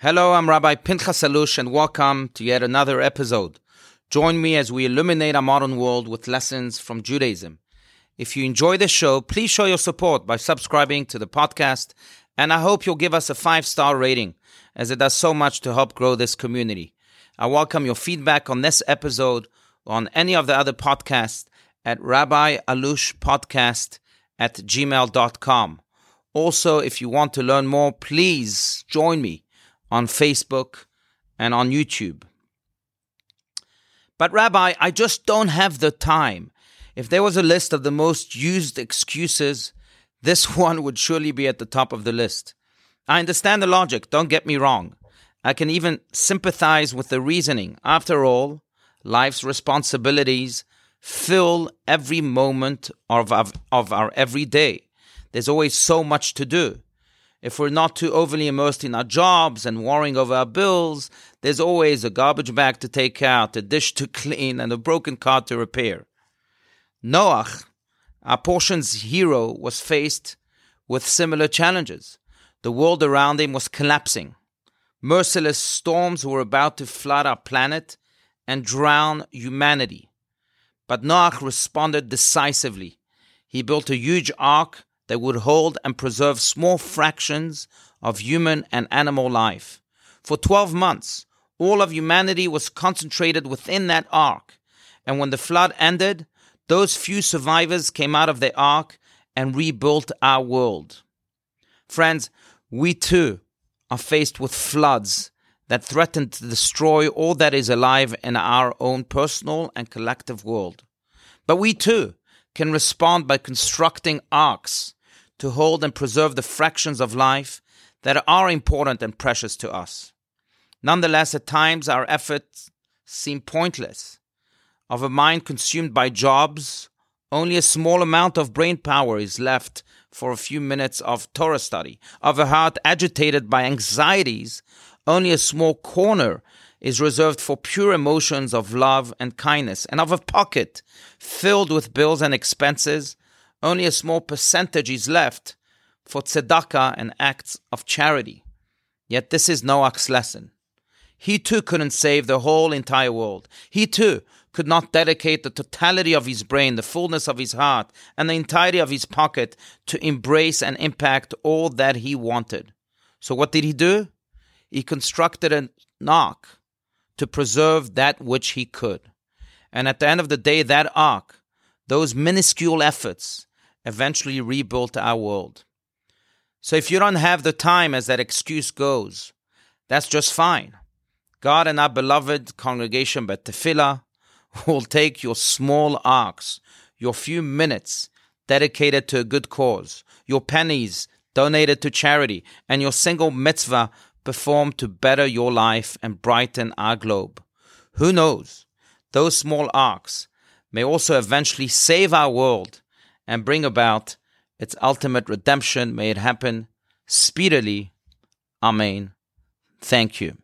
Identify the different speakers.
Speaker 1: Hello, I'm Rabbi Pinchas Allouche, and welcome to yet another episode. Join me as we illuminate our modern world with lessons from Judaism. If you enjoy this show, please show your support by subscribing to the podcast, and I hope you'll give us a five star rating, as it does so much to help grow this community. I welcome your feedback on this episode or on any of the other podcasts at Rabbi Allouche Podcast at gmail.com. Also, if you want to learn more, please join me on Facebook and on YouTube. But, Rabbi, I just don't have the time. If there was a list of the most used excuses, this one would surely be at the top of the list. I understand the logic, don't get me wrong. I can even sympathize with the reasoning. After all, life's responsibilities fill every moment of, of, of our everyday. There's always so much to do. If we're not too overly immersed in our jobs and worrying over our bills, there's always a garbage bag to take out, a dish to clean, and a broken car to repair. Noach, our portion's hero, was faced with similar challenges. The world around him was collapsing. Merciless storms were about to flood our planet and drown humanity. But Noach responded decisively. He built a huge ark that would hold and preserve small fractions of human and animal life. For 12 months, all of humanity was concentrated within that ark. And when the flood ended, those few survivors came out of the ark and rebuilt our world. Friends, we too are faced with floods that threaten to destroy all that is alive in our own personal and collective world. But we too can respond by constructing arks to hold and preserve the fractions of life that are important and precious to us. Nonetheless, at times our efforts seem pointless. Of a mind consumed by jobs, only a small amount of brain power is left for a few minutes of Torah study. Of a heart agitated by anxieties, only a small corner is reserved for pure emotions of love and kindness. And of a pocket filled with bills and expenses, only a small percentage is left for tzedakah and acts of charity. Yet this is Noach's lesson. He too couldn't save the whole entire world. He too could not dedicate the totality of his brain, the fullness of his heart, and the entirety of his pocket to embrace and impact all that he wanted. So what did he do? He constructed an ark to preserve that which he could. And at the end of the day, that ark, those minuscule efforts, eventually rebuilt our world. So if you don't have the time, as that excuse goes, that's just fine. God and our beloved congregation Bet Tefillah will take your small arks, your few minutes dedicated to a good cause, your pennies donated to charity, and your single mitzvah performed to better your life and brighten our globe. Who knows? Those small arks may also eventually save our world and bring about its ultimate redemption. May it happen speedily. Amen. Thank you.